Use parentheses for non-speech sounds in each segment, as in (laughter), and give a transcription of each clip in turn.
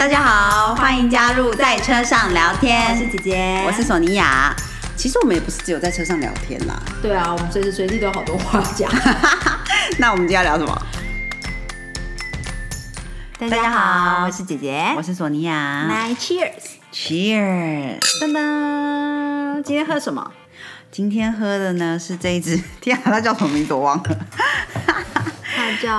大家好，欢迎加入在车上聊天。我是姐姐，我是索尼娅。其实我们也不是只有在车上聊天啦。对啊，我们随时随地都有好多话讲。(laughs) 那我们今天要聊什么？大家好，我是姐姐，我是索尼娅。来，Cheers！Cheers！噔噔，今天喝什么？今天喝的呢是这一支，(laughs) 天啊，它叫什么名字我忘了。它叫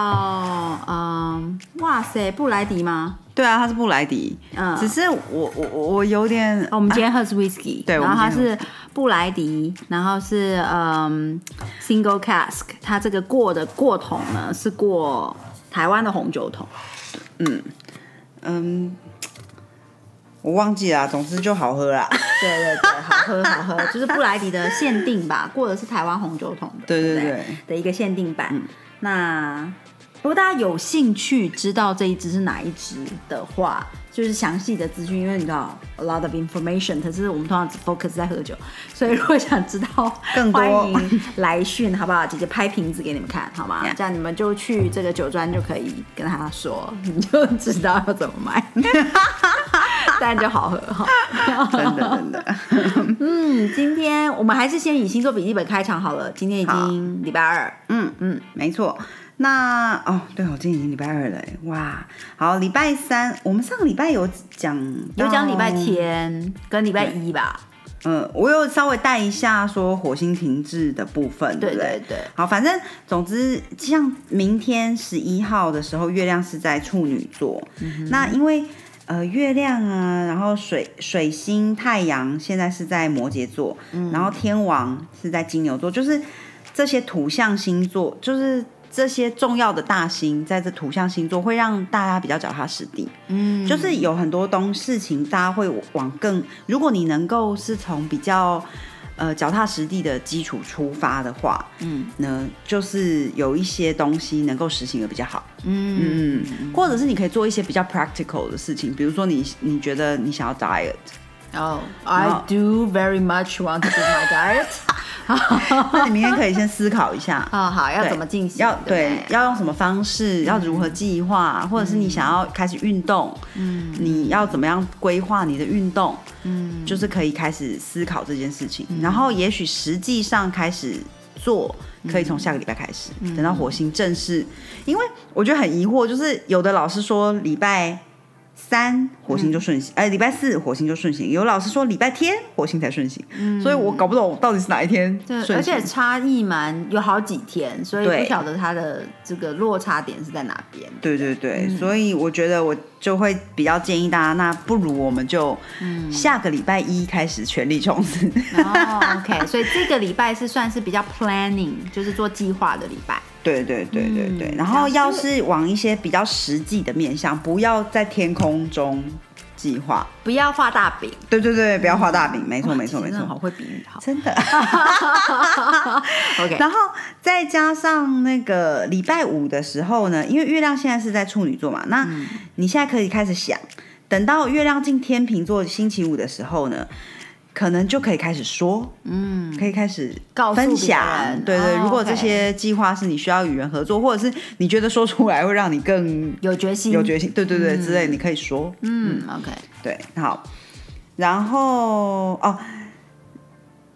嗯，哇塞，布莱迪吗？对啊，他是布莱迪。嗯，只是我我我有点，我们今天喝是 Whisky，对，然后它是布莱迪，然后是嗯 Single Cask，它这个过的过桶呢是过台湾的红酒桶。嗯嗯。我忘记了，总之就好喝啦。(laughs) 对对对，好喝好喝，(laughs) 就是布莱迪的限定吧，过的是台湾红酒桶的，对对对的一个限定版。那如果大家有兴趣知道这一支是哪一支的话，就是详细的资讯，因为你知道 a lot of information，可是我们通常只 focus 在喝酒，所以如果想知道更多，欢迎来讯，好不好？姐姐拍瓶子给你们看，好吗？这样你们就去这个酒庄就可以跟他说，你就知道要怎么买。(laughs) 但就好喝哈，真的真的。(laughs) 嗯，今天我们还是先以星座笔记本开场好了。今天已经礼拜二，嗯嗯，没错。那哦，对哦，今天已经礼拜二了，哇，好，礼拜三我们上个礼拜有讲，有讲礼拜天跟礼拜一吧。嗯，我有稍微带一下说火星停滞的部分，对不对？对。好，反正总之像明天十一号的时候，月亮是在处女座，那因为。呃，月亮啊，然后水水星、太阳现在是在摩羯座，然后天王是在金牛座，就是这些土象星座，就是这些重要的大星在这土象星座，会让大家比较脚踏实地。嗯，就是有很多东事情，大家会往更，如果你能够是从比较。呃，脚踏实地的基础出发的话，嗯，呢，就是有一些东西能够实行的比较好，嗯嗯，或者是你可以做一些比较 practical 的事情，比如说你你觉得你想要 diet，哦，I do very much want to do my diet。(laughs) (laughs) (laughs) 那你明天可以先思考一下啊，(laughs) 好，要怎么进行？要对，要用什么方式？要如何计划？或者是你想要开始运动，嗯，你要怎么样规划你的运动？嗯，就是可以开始思考这件事情，然后也许实际上开始做，可以从下个礼拜开始，等到火星正式。因为我觉得很疑惑，就是有的老师说礼拜。三火星就顺行，哎，礼拜四火星就顺行。有老师说礼拜天火星才顺行，所以我搞不懂到底是哪一天。对，而且差异蛮有好几天，所以不晓得它的这个落差点是在哪边。对对对，所以我觉得我就会比较建议大家，那不如我们就下个礼拜一开始全力冲刺。哦，OK，所以这个礼拜是算是比较 planning，就是做计划的礼拜。对对对对对，然后要是往一些比较实际的面向，不要在天空中计划，不要画大饼。对对对，不要画大饼，没错没错没错，好会比喻，好真的。(laughs) OK，然后再加上那个礼拜五的时候呢，因为月亮现在是在处女座嘛，那你现在可以开始想，等到月亮进天平座星期五的时候呢。可能就可以开始说，嗯，可以开始分享，对对。如果这些计划是你需要与人合作，或者是你觉得说出来会让你更有决心、有决心，对对对之类，你可以说，嗯，OK，对，好。然后哦，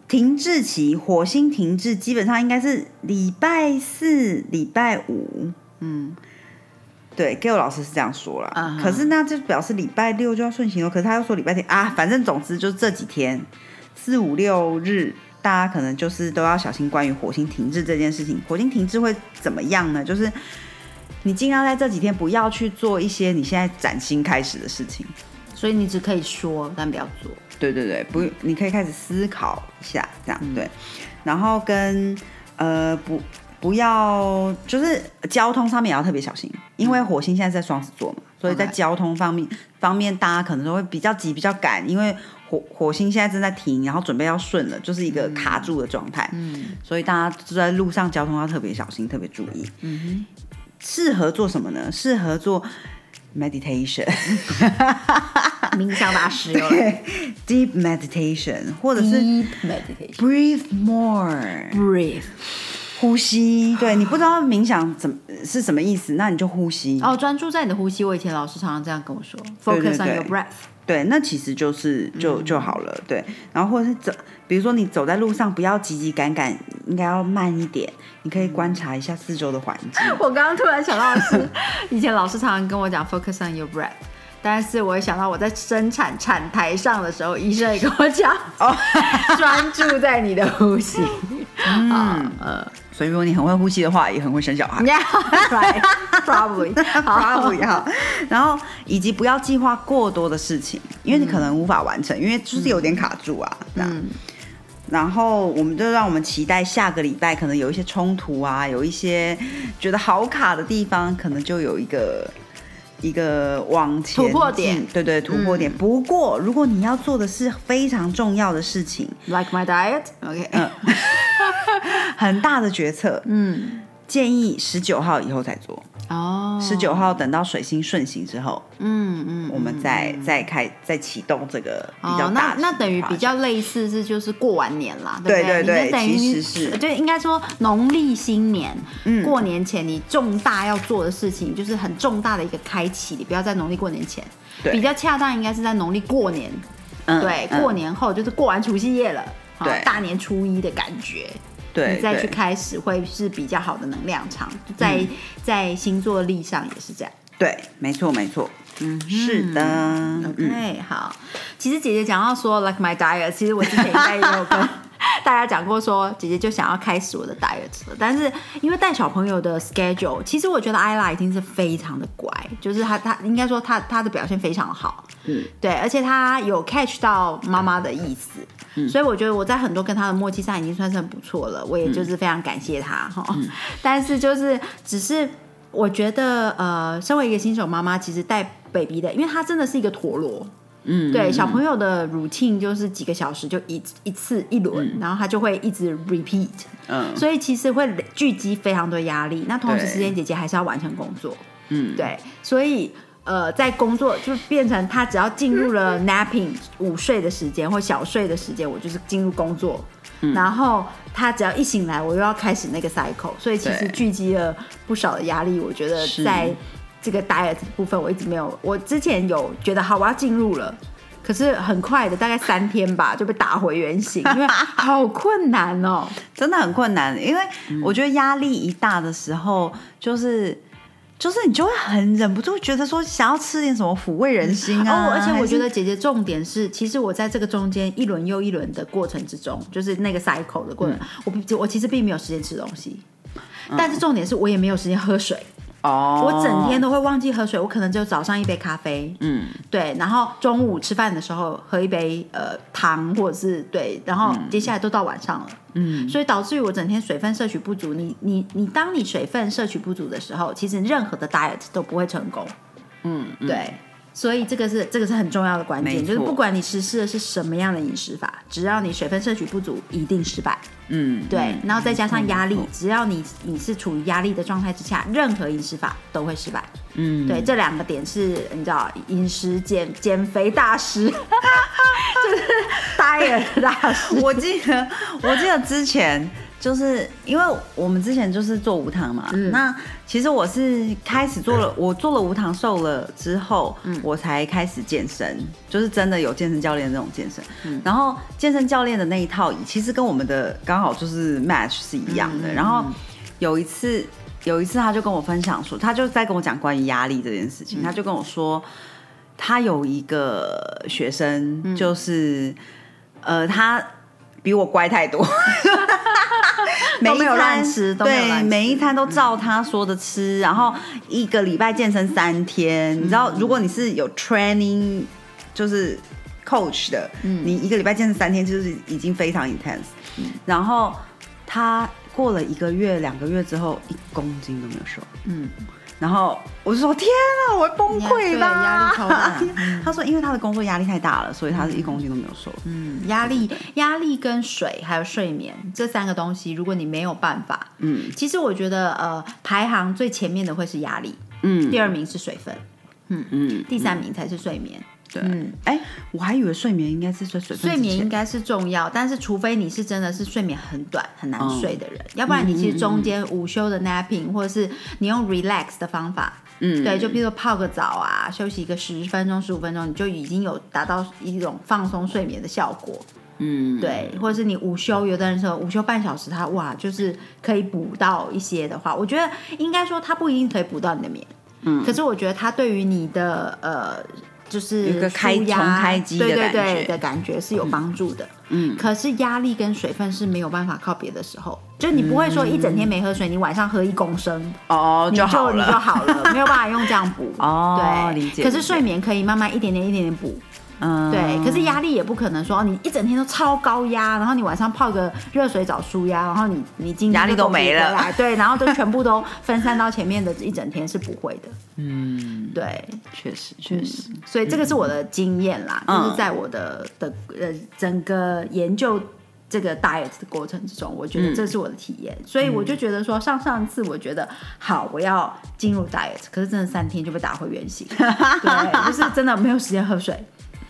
停滞期，火星停滞，基本上应该是礼拜四、礼拜五，嗯。对，Gail 老师是这样说了，可是那就表示礼拜六就要顺行了。可是他又说礼拜天啊，反正总之就是这几天四五六日，大家可能就是都要小心关于火星停滞这件事情。火星停滞会怎么样呢？就是你尽量在这几天不要去做一些你现在崭新开始的事情，所以你只可以说，但不要做。对对对，不，你可以开始思考一下，这样对。然后跟呃不。不要，就是交通上面也要特别小心，因为火星现在在双子座嘛，所以在交通方面方面，大家可能都会比较急、比较赶，因为火火星现在正在停，然后准备要顺了，就是一个卡住的状态，嗯，所以大家就在路上交通要特别小心、特别注意。嗯哼，适合做什么呢？适合做 meditation，(laughs) 冥想大师，(laughs) deep meditation，或者是 deep meditation，breathe more，breathe。呼吸，(laughs) 对你不知道冥想怎么是什么意思，那你就呼吸。哦，专注在你的呼吸。我以前老师常常这样跟我说，focus on your breath。对，那其实就是就就好了。对，然后或者是走，比如说你走在路上，不要急急赶赶，应该要慢一点。你可以观察一下四周的环境。(laughs) 我刚刚突然想到的是，以前老师常常跟我讲 focus on your breath，但是我也想到我在生产产台上的时候，医生也跟我讲，哦，(laughs) 专注在你的呼吸。嗯呃所以如果你很会呼吸的话，也很会生小孩。(laughs) Yeah, right, (laughs) probably. 好 Probably 好，然后以及不要计划过多的事情，因为你可能无法完成，因为就是有点卡住啊。嗯。然后我们就让我们期待下个礼拜可能有一些冲突啊，有一些觉得好卡的地方，可能就有一个一个往前突破点进，对对，突破点。不过如果你要做的是非常重要的事情，Like my diet. OK. (laughs) 很大的决策，嗯，建议十九号以后再做。哦，十九号等到水星顺行之后，嗯嗯，我们再再开再启动这个比较那那等于比较类似是就是过完年啦，对不对？对等于其实是。就应该说农历新年，嗯。过年前你重大要做的事情，就是很重大的一个开启，你不要在农历过年前，对。比较恰当应该是在农历过年，嗯对，嗯。过年后就是过完除夕夜了，好对大年初一的感觉。对你再去开始会是比较好的能量场，在、嗯在星座力上也是这样。对，没错没错，嗯，是的，嗯，OK，好。其实姐姐讲到说 like my diet，其实我之前应该也有跟 (laughs) 大家讲过说，姐姐就想要开始我的 diet 了。但是因为带小朋友的 schedule，其实我觉得 Ella 已经是非常的乖，就是她她应该说她她的表现非常好，嗯，对，而且她有 catch 到妈妈的意思。所以我觉得我在很多跟他的默契上已经算是很不错了，我也就是非常感谢他哈。(laughs) 但是就是只是我觉得呃，身为一个新手妈妈，其实带 baby 的，因为她真的是一个陀螺，嗯，对，小朋友的 routine 就是几个小时就一一次一轮，然后他就会一直 repeat，嗯。所以其实会累聚积非常多压力。那同时对。时间姐姐还是要完成工作，嗯，对，所以呃，在工作就变成他只要进入了 (laughs) napping 午睡的时间或小睡的时间，我就是进入工作，嗯然后他只要一醒来，我又要开始那个 cycle，所以其实聚集了不少的压力。我觉得在这个 diet 部分，我一直没有，我之前有觉得好，我要进入了。可是很快的，大概三天吧，(laughs) 就被打回原形，因为 (laughs) 好困难哦。真的很困难，因为嗯我觉得压力一大的时候，就是。就是你就会很忍不住觉得说想要吃点什么抚慰人心啊，哦，而且我觉得姐姐重点是，其实我在这个中间一轮又一轮的过程之中，就是那个 cycle 的过程，我我其实并没有时间吃东西，但是重点是我也没有时间喝水，哦，我整天都会忘记喝水，我可能就早上一杯咖啡，嗯对，然后中午吃饭的时候喝一杯呃汤或者是对，然后接下来都到晚上了。嗯所以导致于我整天水分摄取不足。你你你，当你水分摄取不足的时候，其实任何的 diet 都不会成功。嗯，嗯对，所以这个是这个是很重要的关键，就是不管你实施的是什么样的饮食法，只要你水分摄取不足，一定失败。嗯，对，嗯然后再加上压力只要你你是处于压力的状态之下，任何饮食法都会失败。嗯，对，这两个点是你知道饮食减减肥大师，(laughs) 就是 diet 大师。(laughs) 我记得，我记得之前就是因为我们之前就是做无糖嘛，嗯那其实我是开始做了，我做了无糖瘦了之后，嗯我才开始健身，就是真的有健身教练那种健身。嗯然后健身教练的那一套，其实跟我们的刚好就是 match 是一样的。嗯嗯然后有一次，有一次他就跟我分享说，他就在跟我讲关于压力这件事嗯情，他就跟我说，他有一个学生嗯就是。呃，他比我乖太多，(laughs) 每一餐对，每一餐都照他说的吃，然后一个礼拜健身三天。你知道，如果你是有 training 就是 coach 的，你一个礼拜健身三天，就是已经非常 intense。然后他过了一个月、两个月之后，一公斤都没有瘦。嗯，然后我就说：“天啊，我会崩溃吧！”压力超大。(laughs) 他说：“因为他的工作压力太大了，所以他是一公斤都没有瘦。”嗯，压力、压力跟水还有睡眠这三个东西，如果你没有办法，嗯。其实我觉得呃，排行最前面的会是压力，嗯。第二名是水分，嗯。第三名才是睡眠。对，哎、我还以为睡眠应该是睡水睡眠应该是重要，但是除非你是真的是睡眠很短很难嗯睡的人，要不然你其实中间午休的 napping，或者是你用 relax 的方法，嗯。对，就比如说泡个澡啊，休息一个十分钟、十五分钟，你就已经有达到一种放松睡眠的效果。嗯，对，或者是你午休，有的人说午休半小时他，哇，就是可以补到一些的话，我觉得应该说他不一定可以补到你的眠，嗯，可是我觉得他对于你的呃。就是一个开重开机的对对感对觉。的感觉是有帮助的，嗯。可是压力跟水分是没有办法靠别的时候，就你不会说一整天没喝水，你晚上喝一公升，哦你就好了，你就好了，没有办法用这样补。哦对，理解。可是睡眠可以慢慢一点点一点点补，嗯，对，可是压力也不可能说你一整天都超高压，然后你晚上泡个热水澡舒压，然后你你今天压力都没了。回来，对，然后都全部都分散到前面的一整天是不会的，嗯，对，确实确实，所以这个是我的经验啦，嗯。就是在我的的呃整个研究。这个 diet 的过程之中，我觉得这是我的体验，所以我就觉得说，上上次我觉得好，我要进入 diet，可是真的三天就被打回原形，(laughs) 对，就是真的没有时间喝水，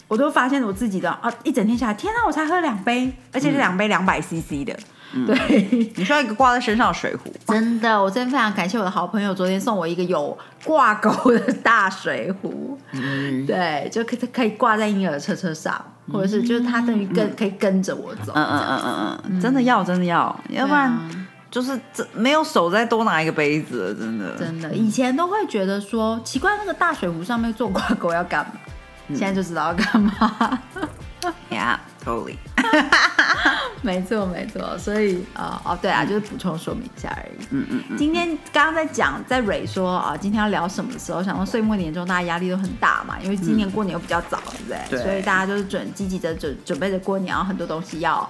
我都发现我自己的啊，一整天下来，天啊，我才喝两杯，而且是两杯两百 CC 的，对，你需要一个挂在身上的水壶，真的，我真的非常感谢我的好朋友，昨天送我一个有挂钩的大水壶，对，就可以可以挂在婴儿车车上，或者是就是它等于跟、可以跟着我走，嗯嗯嗯嗯嗯，真的要真的要，要不然啊就是这没有手再多拿一个杯子了，真的，真的，以前都会觉得说奇怪，那个大水壶上面做挂钩要干嘛？现在就知道要干嘛。(laughs) Yeah, totally，(laughs) 没错，没错，所以呃哦对啊，就是补充说明一下而已。嗯嗯今天刚刚在讲，在蕊说啊，今天要聊什么的时候，想说岁末年终大家压力都很大嘛，因为今年过年又比较早，对不对？对所以大家就是准积极的准准备着过年，然后很多东西要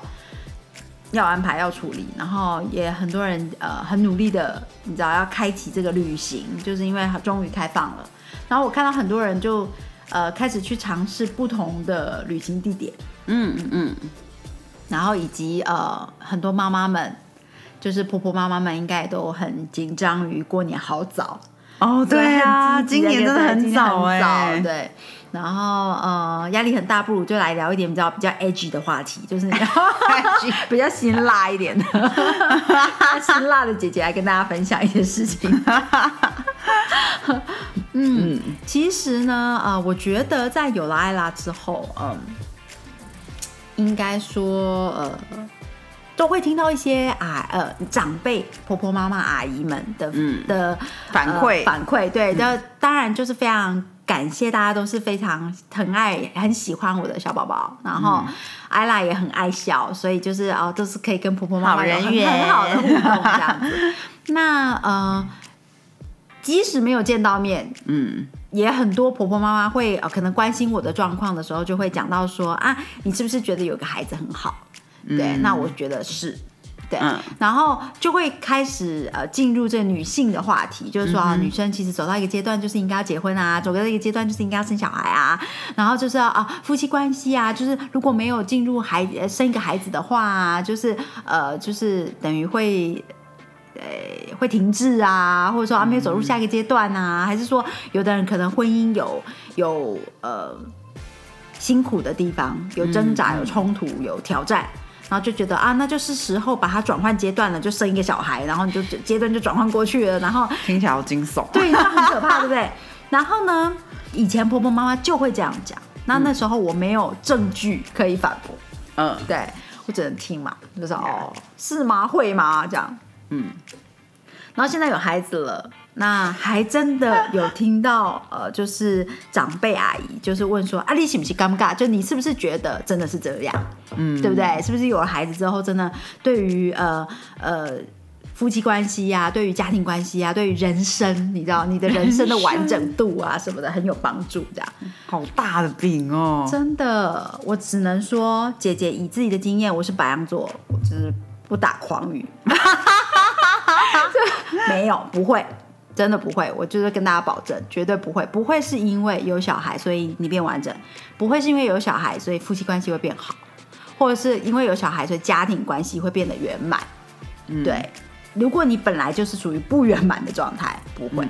要安排要处理，然后也很多人呃很努力的，你知道要开启这个旅行，就是因为它终于开放了。然后我看到很多人就呃开始去尝试不同的旅行地点。嗯嗯嗯，然后以及呃很多妈妈们，就是婆婆妈妈们应该也都很紧张于过年好早，哦，对啊，今年真的很早哎，对。然后呃压力很大，不如就来聊一点比较比较 edgy 的话题，就是 (laughs) (laughs) 比较辛辣一点的，(laughs) 辛辣的姐姐来跟大家分享一些事情。嗯，其实呢，呃，我觉得在有了艾拉之后，嗯，应该说，呃，都会听到一些啊，呃，长辈、婆婆、妈妈、阿姨们的、嗯。的反馈。呃反馈，对，那、当然就是非常感谢大家都是非常很爱、很喜欢我的小宝宝，然后嗯艾拉也很爱笑，所以就是哦，都是可以跟婆婆妈好妈有很人缘很好的互动这样子。那呃，即使没有见到面，嗯也很多婆婆妈妈会呃可能关心我的状况的时候，就会讲到说啊，你是不是觉得有个孩子很好？对，那我觉得是。对，嗯。然后就会开始呃进入这个女性的话题，就是说、啊，女生其实走到一个阶段就是应该要结婚啊，走到一个阶段就是应该要生小孩啊，然后就是要啊夫妻关系啊，就是如果没有进入孩呃生一个孩子的话、啊，就是呃就是等于会呃会停滞啊，或者说啊没有走入下一个阶段啊，还是说有的人可能婚姻有有呃辛苦的地方，有挣扎、有冲突、有挑战。然后就觉得啊，那就是时候把它转换阶段了，就生一个小孩，然后你就阶段就转换过去了，然后听起来好惊悚，对，那很可怕，对不对？(laughs) 然后呢，以前婆婆妈妈就会这样讲，那那时候我没有证据可以反驳，嗯对我只能听嘛，就是哦，是吗？会吗？这样，嗯，然后现在有孩子了，那还真的有听到呃，就是长辈阿姨就是问说，啊，你喜不是尴尬？就你是不是觉得真的是这样？嗯，对不对？是不是有了孩子之后，真的对于呃呃夫妻关系呀、对于家庭关系呀、对于人生，你知道你的人生的完整度啊什么的很有帮助，这样。好大的饼哦，真的，我只能说，姐姐以自己的经验，我是白羊座，我就是不打诳语，(laughs) 没有，不会。真的不会，我就是跟大家保证，绝对不会，不会是因为有小孩所以你变完整，不会是因为有小孩所以夫妻关系会变好，或者是因为有小孩所以家庭关系会变得圆满。对，如果你本来就是属于不圆满的状态，不会。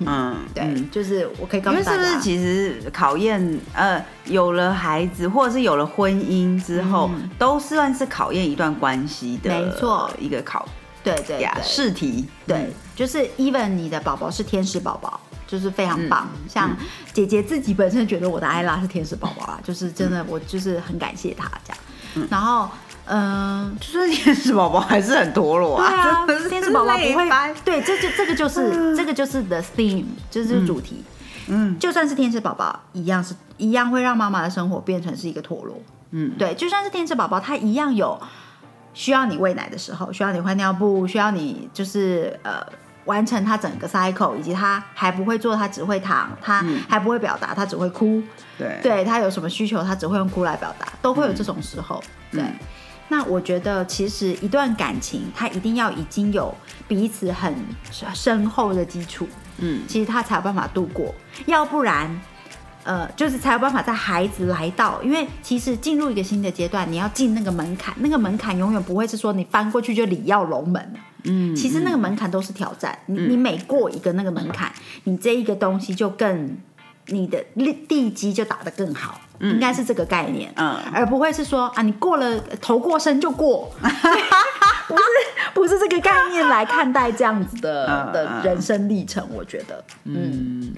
嗯，对，嗯就是我可以告诉大家，是不是其实考验呃有了孩子或者是有了婚姻之后，都算是考验一段关系的，嗯没错一个考对对呀对。试题，对，就是 even 你的宝宝是天使宝宝，就是非常棒。嗯像姐姐自己本身觉得我的艾拉是天使宝宝啦，就是真的，我就是很感谢她这样。然后，嗯、就是天使宝宝还是很陀螺对啊真的，是天使宝宝不会对，这就这个就是这个就是 the theme，就是主题。嗯。就算是天使宝宝，一样是一样会让妈妈的生活变成是一个陀螺。嗯，对，就算是天使宝宝，它一样有需要你喂奶的时候，需要你换尿布，需要你就是呃完成他整个 cycle，以及他还不会做，他只会躺，他还不会表达，他只会哭。对对他有什么需求，他只会用哭来表达，都会有这种时候。对，那我觉得其实一段感情，他一定要已经有彼此很深厚的基础，嗯其实他才有办法度过，要不然。呃，就是才有办法在孩子来到，因为其实进入一个新的阶段，你要进那个门槛，那个门槛永远不会是说你翻过去就里要龙门。了。嗯，其实那个门槛都是挑战，你你每过一个那个门槛，你这一个东西就更你的地地基就打得更好，应该是这个概念，嗯。而不会是说啊你过了头过身就过，(laughs) (laughs) 不是不是这个概念来看待这样子的嗯的人生历程，我觉得，嗯，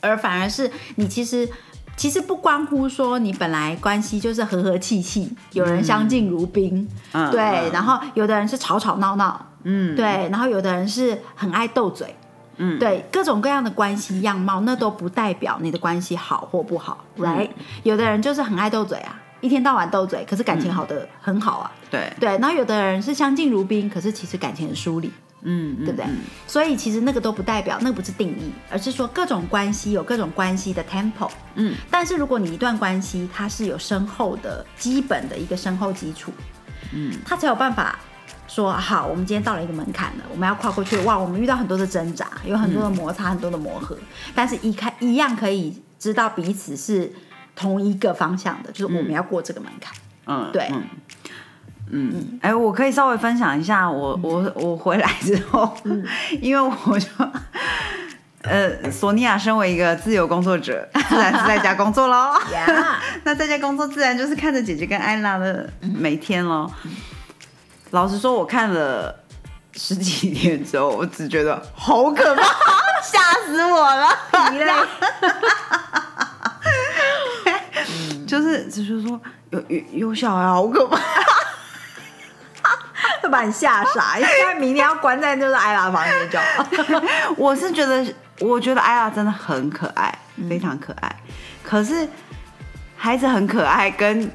而反而是你其实。其实不关乎说你本来关系就是和和气气，有人相敬如宾，嗯对，嗯。然后有的人是吵吵闹闹，嗯，对，然后有的人是很爱斗嘴，嗯。对，各种各样的关系样貌，那都不代表你的关系好或不好，right？、有嗯的人就是很爱斗嘴啊，一天到晚斗嘴，可是感情好的、很好啊，对，对，然后有的人是相敬如宾，可是其实感情很疏离，嗯，对不对？嗯。所以其实那个都不代表，那个不是定义，而是说各种关系有各种关系的 tempo。嗯，但是如果你一段关系它是有深厚的基本的一个深厚基础，嗯，它才有办法说好，我们今天到了一个门槛了，我们要跨过去。哇，我们遇到很多的挣扎，有很多的摩擦，很多的磨合，但是一看一样可以知道彼此是同一个方向的，就是我们要过这个门槛。嗯，对嗯。嗯，哎、我可以稍微分享一下我，我我回来之后，(laughs) 因为我就，呃，索尼娅身为一个自由工作者，(laughs) 自然是在家工作喽。呀，(laughs) 那在家工作自然就是看着姐姐跟艾拉的每天喽。老实说，我看了十几天之后，我只觉得好可怕，吓死我了。你嘞？就是就是说有有有小孩好可怕。(laughs) 会把你吓傻，应该明天要关在就是艾拉房间就好。(laughs) 我是觉得，我觉得艾拉真的很可爱，非常可爱。可是孩子很可爱，跟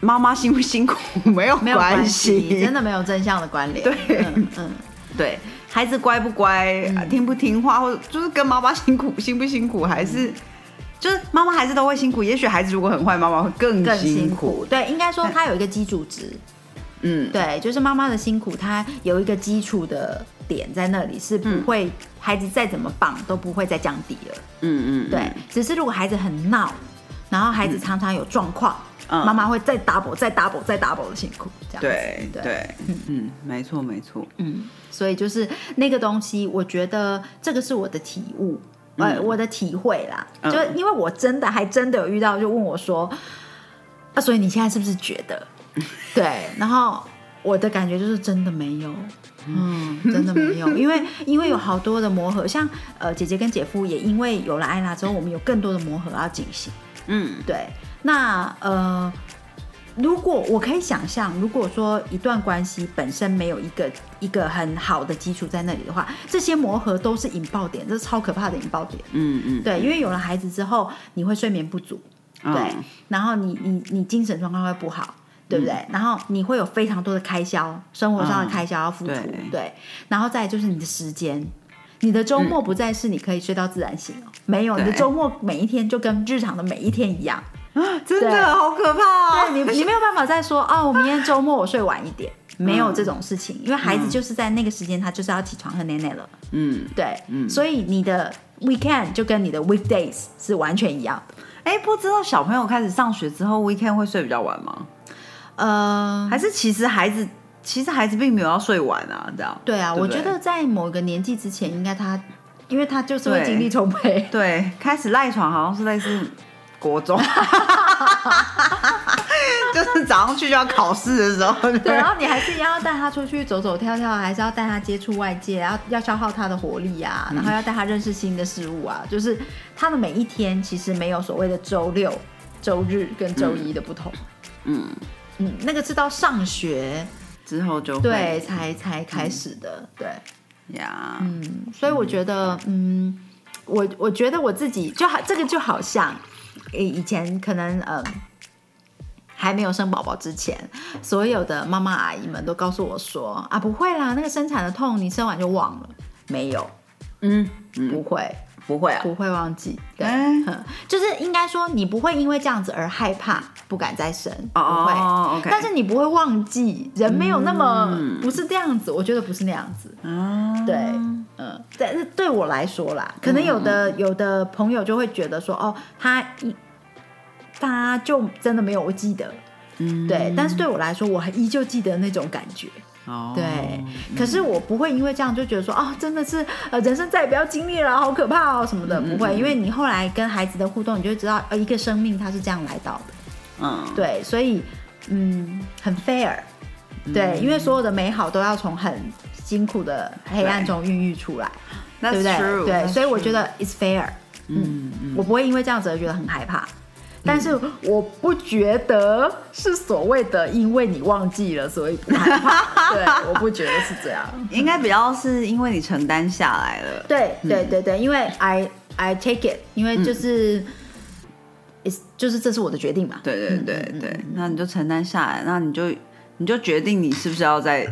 妈妈辛不辛苦 (laughs) 没有没有关系，真的没有正向的关联。对嗯嗯，对，孩子乖不乖，听不听话，或者就是跟妈妈辛苦辛不辛苦，还是、就是妈妈还是都会辛苦。也许孩子如果很坏，妈妈会更更辛辛苦。对，应该说它有一个基础值。嗯，对，就是妈妈的辛苦，它有一个基础的点在那里，是不会、孩子再怎么棒都不会再降低了。嗯嗯，对，只是如果孩子很闹，然后孩子常常有状况，嗯妈妈会再 double、再 double、再 double 的辛苦，这样子。对对对，嗯，没错没错，嗯，所以就是那个东西，我觉得这个是我的体悟，呃，我的体会啦。嗯就因为我真的还真的有遇到，就问我说，啊，所以你现在是不是觉得？(laughs) 对，然后我的感觉就是真的没有。嗯，真的没有，(laughs) 因为因为有好多的磨合，像呃姐姐跟姐夫也因为有了艾拉之后，我们有更多的磨合要进行。嗯对，那呃，如果我可以想象，如果说一段关系本身没有一个一个很好的基础在那里的话，这些磨合都是引爆点，这是超可怕的引爆点。嗯嗯，对，因为有了孩子之后，你会睡眠不足，嗯对，然后你你你精神状况会不好。对不对？然后你会有非常多的开销，生活上的开销要付出，对对。然后再就是你的时间，你的周末不再是你可以睡到自然醒哦，没有，你的周末每一天就跟日常的每一天一样，(laughs) 真的好可怕哦。对你，你没有办法再说 (laughs) 哦，我明天周末我睡晚一点，没有这种事情，因为孩子就是在那个时间，他就是要起床和奶奶了。嗯，对，嗯所以你的 weekend 就跟你的 weekdays 是完全一样的。哎，不知道小朋友开始上学之后，weekend 会睡比较晚吗？呃，还是其实孩子其实孩子并没有要睡晚啊？这样对啊，对对我觉得在某个年纪之前，应该他因为他就是会精力充沛。对，开始赖床好像是类似国中，(laughs) 就是早上去就要考试的时候，对，然后你还是要带他出去走走跳跳，还是要带他接触外界，然后要消耗他的活力啊，然后要带他认识新的事物啊，就是他的每一天其实没有所谓的周六、周日跟周一的不同。嗯，嗯，那个是到上学之后就会对才才开始的，对，呀，嗯，所以我觉得，嗯，我我觉得我自己就好，这个就好像，诶，以前可能，嗯。还没有生宝宝之前，所有的妈妈阿姨们都告诉我说：“啊，不会啦，那个生产的痛你生完就忘了。”没有，嗯，不会，不会啊，不会忘记。对，就是应该说你不会因为这样子而害怕，不敢再生，不哦会。但是你不会忘记，人没有那么、嗯。不是这样子，我觉得不是那样子。啊，对，嗯，但是对我来说啦，可能有的、有的朋友就会觉得说，哦，他一他就真的没有我记得，嗯。对，但是对我来说，我还依旧记得那种感觉，哦，对。可是我不会因为这样就觉得说，哦，真的是呃，人生再也不要经历了，好可怕哦什么的，不会，因为你后来跟孩子的互动，你就会知道，呃，一个生命它是这样来到的，嗯，对，所以嗯，很 fair，对，因为所有的美好都要从很辛苦的黑暗中孕育出来。对不对？对，所以我觉得 it's fair，嗯嗯。我不会因为这样子而觉得很害怕。但是我不觉得是所谓的因为你忘记了，所以不害怕。对，我不觉得是这样。应该比较是因为你承担下来了，对对对对，因为 I I take it，因为就是、就是这是我的决定嘛。对对对对，那你就承担下来，那你就你就决定你是不是要再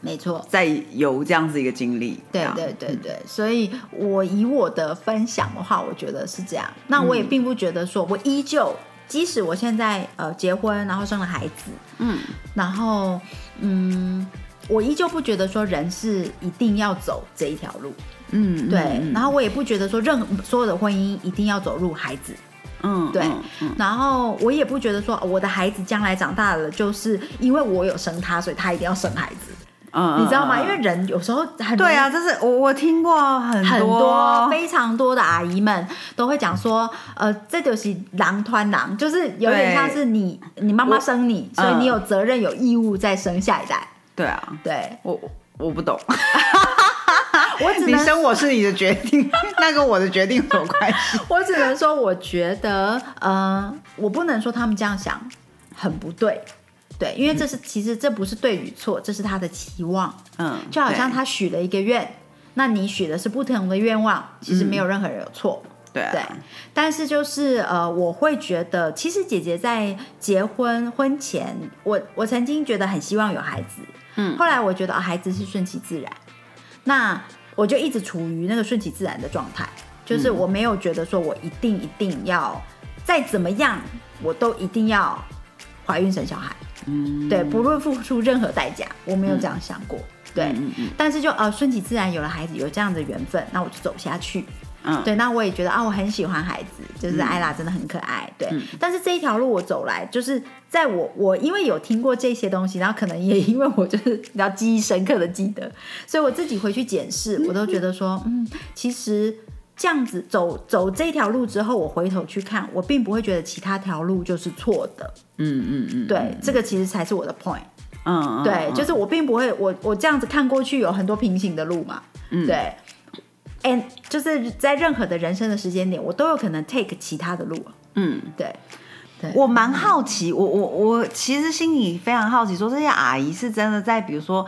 没错。在有这样子一个经历，对对对对，所以我以我的分享的话，我觉得是这样。那我也并不觉得说，我依旧，即使我现在呃结婚，然后生了孩子，嗯。然后嗯，我依旧不觉得说人是一定要走这一条路，嗯，对。嗯。然后我也不觉得说任何所有的婚姻一定要走入孩子，嗯，对嗯嗯。然后我也不觉得说哦我的孩子将来长大了，就是因为我有生他，所以他一定要生孩子，嗯，你知道吗？嗯因为人有时候很对啊，就是我我听过很很多多非常多的阿姨们都会讲说，呃，这就是狼吞狼，就是有点像是你你妈妈生你，所以嗯你有责任有义务再生下一代。对啊，对。我我不懂，(laughs) 我只能你生我是你的决定，那跟我的决定有什么关系？(laughs) 我只能说，我觉得，呃，我不能说他们这样想很不对，对，因为这是其实这不是对与错，这是他的期望，嗯，就好像他许了一个愿，那你许的是不同的愿望，其实没有任何人有错。对啊。对，但是就是呃，我会觉得，其实姐姐在结婚婚前，我我曾经觉得很希望有孩子，嗯。后来我觉得、啊孩子是顺其自然，那我就一直处于那个顺其自然的状态，就是我没有觉得说我一定一定要再怎么样，我都一定要怀孕生小孩，嗯，对，不论付出任何代价，我没有这样想过，对，嗯嗯但是就呃顺其自然有了孩子，有这样的缘分，那我就走下去。嗯，对，那我也觉得啊，我很喜欢孩子，就是艾拉真的很可爱，对。嗯。但是这一条路我走来，就是在我我因为有听过这些东西，然后可能也因为我就是 (laughs) 比较记忆深刻的记得，所以我自己回去检视，我都觉得说，嗯，其实这样子走走这条路之后，我回头去看，我并不会觉得其他条路就是错的，嗯嗯嗯，对，这个其实才是我的 point。嗯，嗯，对，嗯就是我并不会，我我这样子看过去有很多平行的路嘛，嗯。对，and 就是在任何的人生的时间点，我都有可能 take 其他的路，嗯。对，对，我蛮好奇，我我我其实心里非常好奇，说这些阿姨是真的在，比如说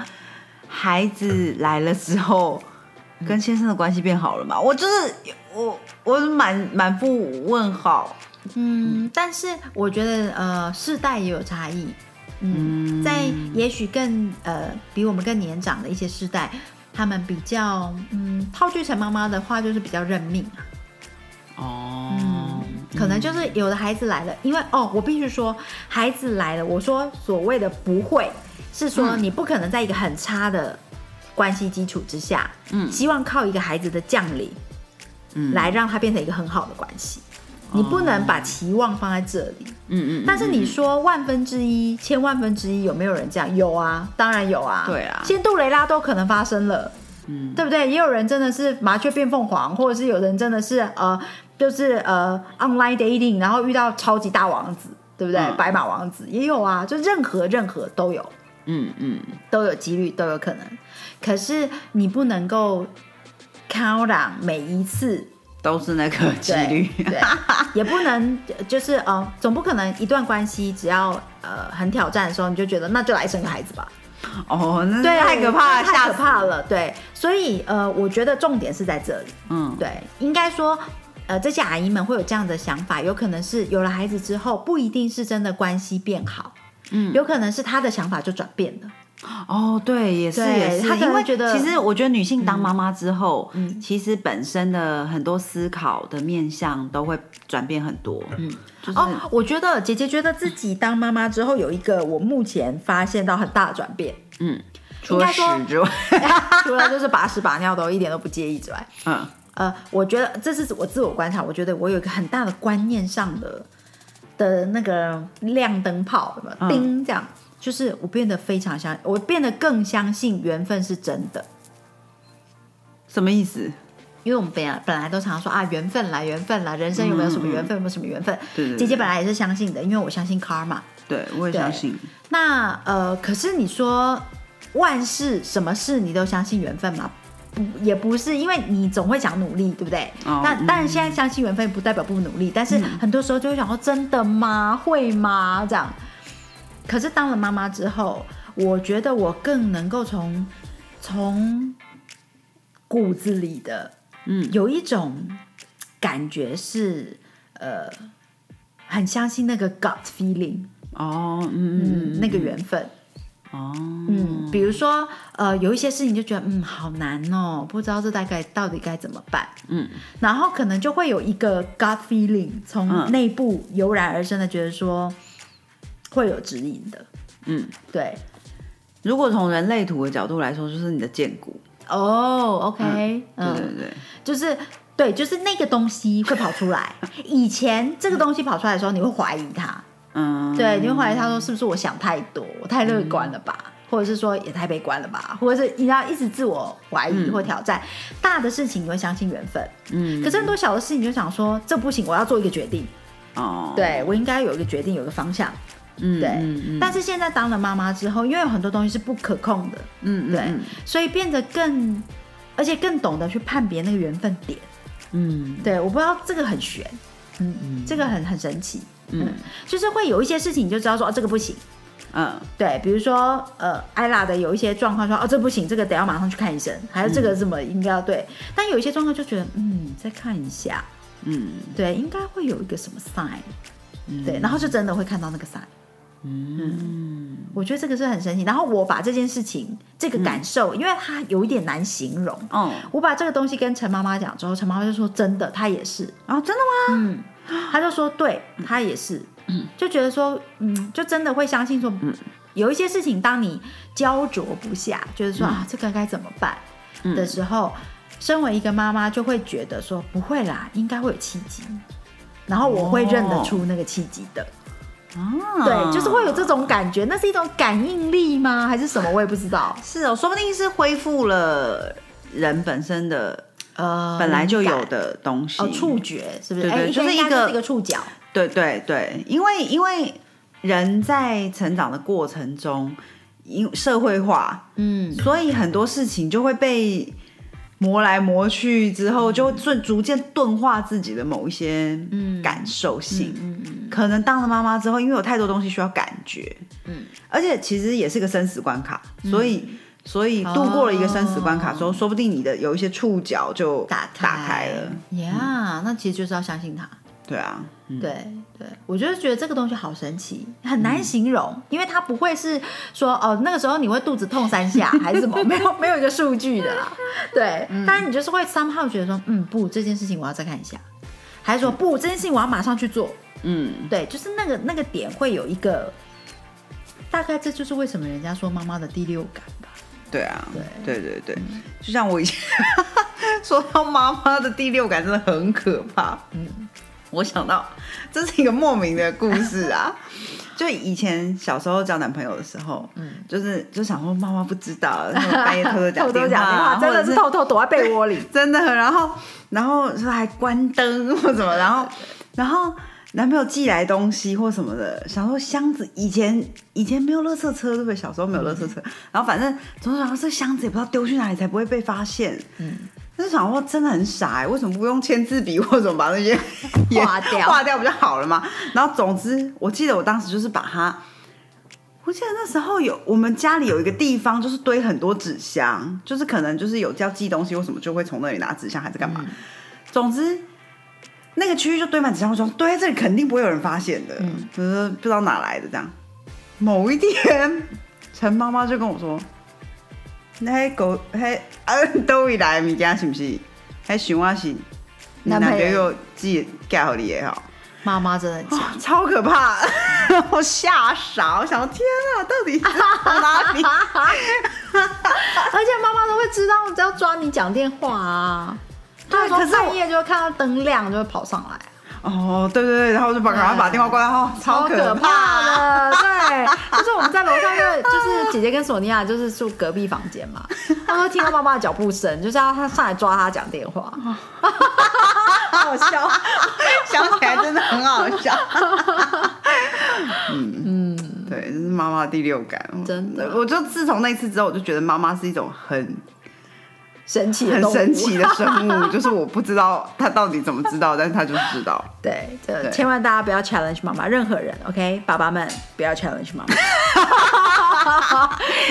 孩子来了之后，跟先生的关系变好了嘛？我就是我我满满腹问号。嗯，但是我觉得呃，世代也有差异，嗯，在也许更呃比我们更年长的一些世代，他们比较嗯，套句陈妈妈的话，就是比较认命啊。哦，可能就是有的孩子来了，因为哦，我必须说，孩子来了，我说所谓的不会，是说你不可能在一个很差的关系基础之下，嗯希望靠一个孩子的降临，嗯来让他变成一个很好的关系。你不能把期望放在这里，嗯嗯，但是你说万分之一、千万分之一，有没有人这样？有啊，当然有啊。对啊先杜雷拉都可能发生了，嗯，对不对？也有人真的是麻雀变凤凰，或者是有人真的是呃，就是呃 online dating，然后遇到超级大王子，对不对？嗯白马王子也有啊，就任何任何都有，嗯嗯，都有几率，都有可能。可是你不能够 count on 每一次都是那个几率。对，(laughs) 也不能就是呃，总不可能一段关系只要呃很挑战的时候，你就觉得那就来生个孩子吧。哦，那对，太可怕了，太可怕了。对，所以呃，我觉得重点是在这里。嗯，对，应该说。呃，这些阿姨们会有这样的想法，有可能是有了孩子之后，不一定是真的关系变好，嗯，有可能是她的想法就转变了。哦，对，也是也是，她因为觉得其实我觉得女性当妈妈之后，嗯。其实本身的很多思考的面向都会转变很多。嗯，就是、哦，我觉得姐姐觉得自己当妈妈之后有一个我目前发现到很大的转变，嗯。除了屎之外，(laughs) 除了就是把屎把尿都一点都不介意之外，嗯。呃，我觉得这是我自我观察，我觉得我有一个很大的观念上的的那个亮灯泡，有没有？叮，这样，就是我变得非常相，我变得更相信缘分是真的。什么意思？因为我们本来本来都常说啊，缘分来，缘分来，人生有没有什么缘分？有没有什么缘分？对对对姐姐本来也是相信的，因为我相信 karma。对，我也相信。那呃，可是你说万事什么事你都相信缘分吗？不，也不是，因为你总会想努力，对不对？哦那当然，现在相信缘分不代表不努力，但是很多时候就会想说，真的吗？会吗？这样。可是当了妈妈之后，我觉得我更能够从从骨子里的，嗯，有一种感觉是，呃，很相信那个 gut feeling，哦，嗯嗯嗯，那个缘分。哦，嗯，比如说，呃，有一些事情就觉得，嗯，好难哦，不知道这大概到底该怎么办。嗯，然后可能就会有一个 gut feeling 从嗯。内部油然而生的，觉得说会有指引的。嗯，对，如果从人类图的角度来说，就是你的剑骨。哦，OK，对嗯，对对，就是对，就是那个东西会跑出来。(laughs) 以前这个东西跑出来的时候，你会怀疑它，嗯，对，你会怀疑他说是不是我想太多，我太乐观了吧，或者是说也太悲观了吧，或者是你要一直自我怀疑或挑战。大的事情你会相信缘分，嗯，可是很多小的事情你就想说这不行，我要做一个决定，哦，对我应该有一个决定，有一个方向。嗯，对嗯嗯。但是现在当了妈妈之后，因为有很多东西是不可控的，对，嗯对所以变得更，而且更懂得去判别那个缘分点。嗯。对，我不知道这个很玄，嗯，这个很很神奇，嗯，就是会有一些事情你就知道说哦这个不行。嗯。对，比如说呃，艾拉的有一些状况说，哦，这不行，这个得要马上去看医生，还有这个怎么应该要对，但有一些状况就觉得，嗯，再看一下，嗯。对，应该会有一个什么 sign，、对，然后就真的会看到那个 sign，嗯。我觉得这个是很神奇。然后我把这件事情这个感受，因为它有一点难形容，哦，我把这个东西跟陈妈妈讲之后，陈妈妈就说真的，她也是，然后真的吗？嗯。她就说对，她也是，就觉得说，嗯，就真的会相信说，有一些事情，当你焦灼不下，就是说、啊，这个该怎么办的时候，身为一个妈妈就会觉得说，不会啦，应该会有契机，然后我会认得出那个契机的，啊，对，就是会有这种感觉，那是一种感应力吗？还是什么？我也不知道，是哦，说不定是恢复了人本身的呃，本来就有。的东西。哦，触觉是不是？哎对对就是一个应该是一个触角，对对对，因为因为人在成长的过程中，因社会化，嗯，所以很多事情就会被磨来磨去之后，就会逐逐渐钝化自己的某一些感受性。可能当了妈妈之后，因为有太多东西需要感觉，嗯，而且其实也是个生死关卡，所以。所以度过了一个生死关卡之后，说不定你的有一些触角就打开打开了。呀那其实就是要相信他。对啊，嗯对对，我就是觉得这个东西好神奇，很难形容，因为它不会是说哦那个时候你会肚子痛三下还是什么，没有没有一个数据的啦。对，但是你就是会 somehow 觉得说，嗯，不，这件事情我要再看一下，还是说不，这件事情我要马上去做。嗯，对，就是那个那个点会有一个，大概这就是为什么人家说妈妈的第六感吧。对啊，对对对对，就像我以前 (laughs) 说到妈妈的第六感真的很可怕。嗯，我想到这是一个莫名的故事啊，就以前小时候交男朋友的时候，嗯，就是就想说妈妈不知道，然后半夜偷偷 (laughs) 讲电讲话，真的是偷偷躲在被窝里。(laughs) 真的，然后然后说还关灯或什么，然后然后男朋友寄来东西或什么的，想说箱子以前以前没有垃圾车，对不对？小时候没有垃圾车，然后反正总是想说这箱子也不知道丢去哪里才不会被发现，嗯。但是想说真的很傻哎、为什么不用签字笔 (laughs) 或者把那些划掉划掉不就好了吗？然后总之，我记得我当时就是把它。我记得那时候有我们家里有一个地方，就是堆很多纸箱，就是可能就是有要寄东西或什么，就会从那里拿纸箱还是干嘛。总之，那个区域就堆满纸箱，我说堆在这里肯定不会有人发现的，就是不知道哪来的这样。某一天，(laughs) 陈妈妈就跟我说：“那狗迄啊，(laughs) 倒位来的物件是不是？迄想我是你男男朋友朋友寄寄互你的吼。”妈妈真的超可怕，(laughs) 我吓傻，我想说天啊，到底是从哪里？(laughs) 而且妈妈都会知道，只要抓你讲电话啊。对可是半夜就会看到灯亮，就会跑上来，哦，对对对，然后我就把赶快把电话挂掉，哦，超可怕的。对，就是我们在楼上，因为就是姐姐跟索尼娅就是住隔壁房间嘛，(laughs) 他们会听到妈妈的脚步声，就是要她上来抓她讲电话，好好笑。想起来真的很好笑。(laughs) 嗯嗯，对，这是妈妈的第六感，真的我就自从那次之后，我就觉得妈妈是一种很神奇的很神奇的生物，(laughs) 就是我不知道他到底怎么知道，但是他就是知道。(laughs) 对，这对。千万大家不要 challenge 妈妈，任何人，OK，爸爸们不要 challenge 妈妈，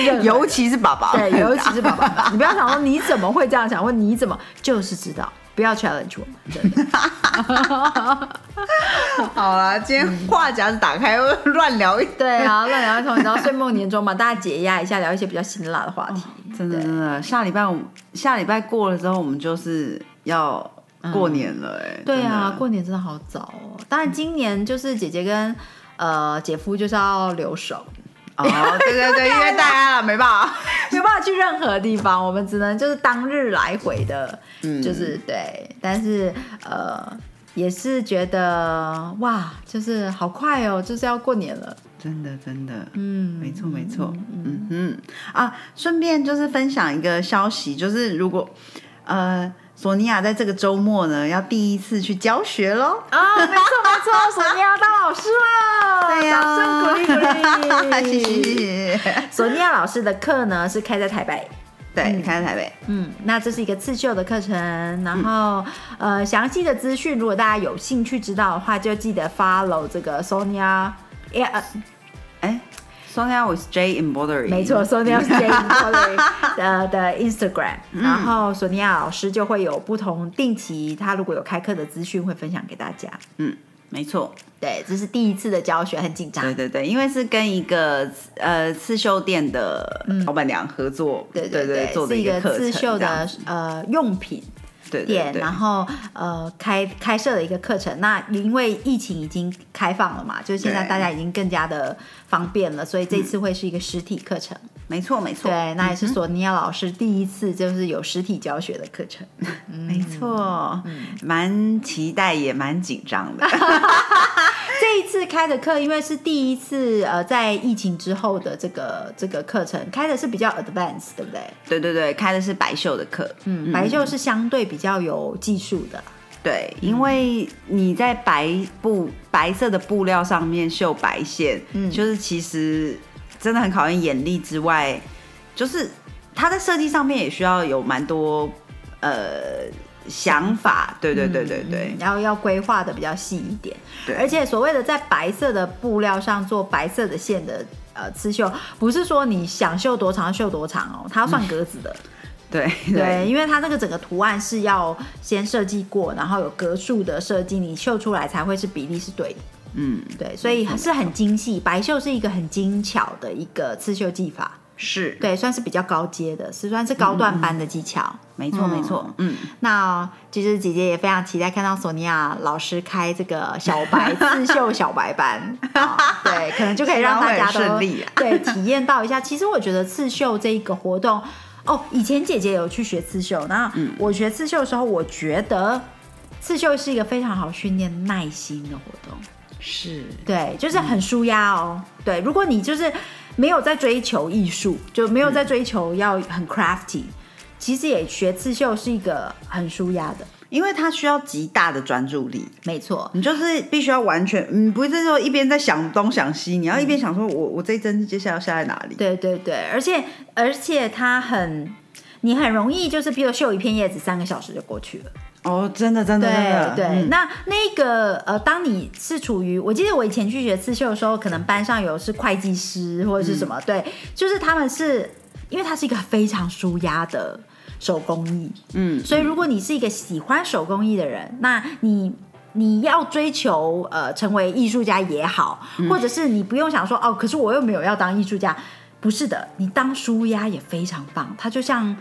(laughs) 尤其是爸爸，对，尤其是爸爸，你不要想说你怎么会这样想，问你怎么就是知道，不要 challenge 我们，真的。(laughs) 好啦，今天话匣子打开，乱聊一 (laughs) 对啊，乱聊一通，你知道岁末年终嘛，大家解压一下，聊一些比较辛辣的话题。真 (laughs) 的真的，下礼拜我们下礼拜过了之后，我们就是要过年了哎、对啊，过年真的好早哦。当然，今年就是姐姐跟呃姐夫就是要留守，哦，对对对，因为大家了没办法，(laughs) 没有办法去任何地方，我们只能就是当日来回的，就是对。但是呃，也是觉得哇，就是好快哦，就是要过年了。真的真的，嗯，没错没错，嗯嗯啊，顺便就是分享一个消息，就是如果呃。索尼娅在这个周末呢，要第一次去教学喽。啊，没错没错，(laughs) 索尼娅当老师了，对呀掌声鼓励鼓励。谢 (laughs) 谢谢谢。索尼娅老师的课呢是开在台北，对，你开在台北，嗯，那这是一个刺绣的课程，然后、呃，详细的资讯如果大家有兴趣知道的话，就记得 follow 这个哎、呃，哎，Sonia with J embroidery，没错，Sonia J Color (laughs) 的的 Instagram，、然后索尼娅老师就会有不同定期，他如果有开课的资讯会分享给大家。嗯，没错，对，这是第一次的教学，很紧张。对对对，因为是跟一个呃刺绣店的老板娘合作，对对对，做的是一个刺绣的呃用品对对店，对。然后呃开开设了一个课程。那因为疫情已经开放了嘛，就是现在大家已经更加的方便了，所以这次会是一个实体课程。没错没错，对，那也是索尼娅老师第一次就是有实体教学的课程。(laughs) 没错，蛮期待也蛮紧张的，(laughs) (laughs) 这一次开的课，因为是第一次呃在疫情之后的这个这个课程开的是比较 advanced，对不对？对对对，开的是白袖的课，嗯，白袖是相对比较有技术的。对，因为你在白布白色的布料上面绣白线，嗯，就是其实真的很考验眼力之外，就是它在设计上面也需要有蛮多呃想法，对对对对对，然后要规划的比较细一点。对而且所谓的在白色的布料上做白色的线的呃刺绣，不是说你想绣多长绣多长哦，它要算格子的。对对，因为它那个整个图案是要先设计过，然后有格数的设计，你绣出来才会是比例是对的。嗯，对，所以是很精细。白绣是一个很精巧的一个刺绣技法，是，对，算是比较高阶的，是算是高段班的技巧。没错没错，嗯，那其实姐姐也非常期待看到索尼娅老师开这个小白刺绣小白班，(laughs) 啊对，可能就可以让大家都 (laughs) 利啊 (laughs) 对体验到一下。其实我觉得刺绣这一个活动，哦，以前姐姐有去学刺绣，那嗯我学刺绣的时候，我觉得刺绣是一个非常好训练耐心的活动。是，对，就是很舒压哦。对，如果你就是没有在追求艺术，就没有在追求要很 crafty，、其实也学刺绣是一个很舒压的，因为它需要极大的专注力，没错。你就是必须要完全，嗯，不是说一边在想东想西，你要一边想说我我这一针接下来要下在哪里？对对对，而且而且它很，你很容易就是，比如绣一片叶子，三个小时就过去了。哦，真的真的真的，对对，嗯。那那个呃，当你是处于，我记得我以前去学刺绣的时候，可能班上有是会计师或者是什么，对，就是他们是因为它是一个非常舒压的手工艺，嗯，所以如果你是一个喜欢手工艺的人，那你。你要追求呃成为艺术家也好，或者是你不用想说哦，可是我又没有要当艺术家，不是的，你当舒压也非常棒，它就像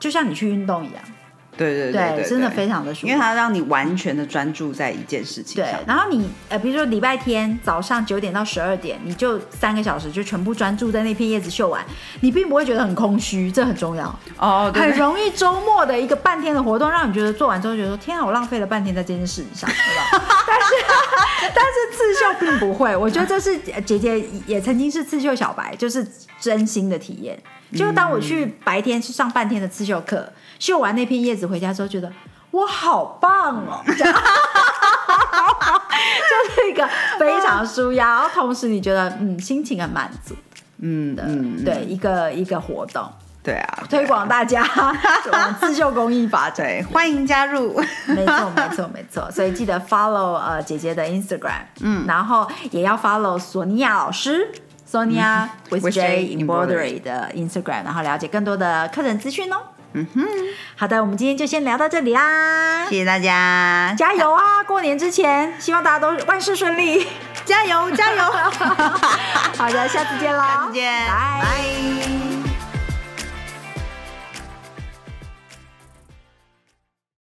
就像你去运动一样，对对对，真的非常的舒服因为它让你完全的专注在一件事情对上，。然后你呃，比如说礼拜天早上九点到十二点，你就三个小时就全部专注在那片叶子绣完，你并不会觉得很空虚，这很重要。哦，很容易周末的一个半天的活动，让你觉得做完之后觉得说天啊，我浪费了半天在这件事上，(laughs) 对吧？但是 (laughs) 但是刺绣并不会，我觉得这是呃姐姐也曾经是刺绣小白，就是真心的体验。就当我去白天去上半天的刺绣课，绣完那片叶子回家之后，觉得我好棒哦，(laughs) 就是一个非常舒压，然后同时你觉得嗯心情很满足嗯嗯，对一个一个活动，对啊，(laughs) 推广大家往刺绣工艺发展。对，欢迎加入。(laughs) 没错，没错，没错。所以记得 follow 呃姐姐的 Instagram，嗯，然后也要 follow 索尼娅老师。Sonia with with J J Embroidery 的 Instagram，然后了解更多的课程资讯哦。嗯哼，好的，我们今天就先聊到这里啦，谢谢大家，加油啊！过年之前，希望大家都万事顺利。加 (laughs) 油加油，(laughs) 好的，下次见喽，再见，拜。拜。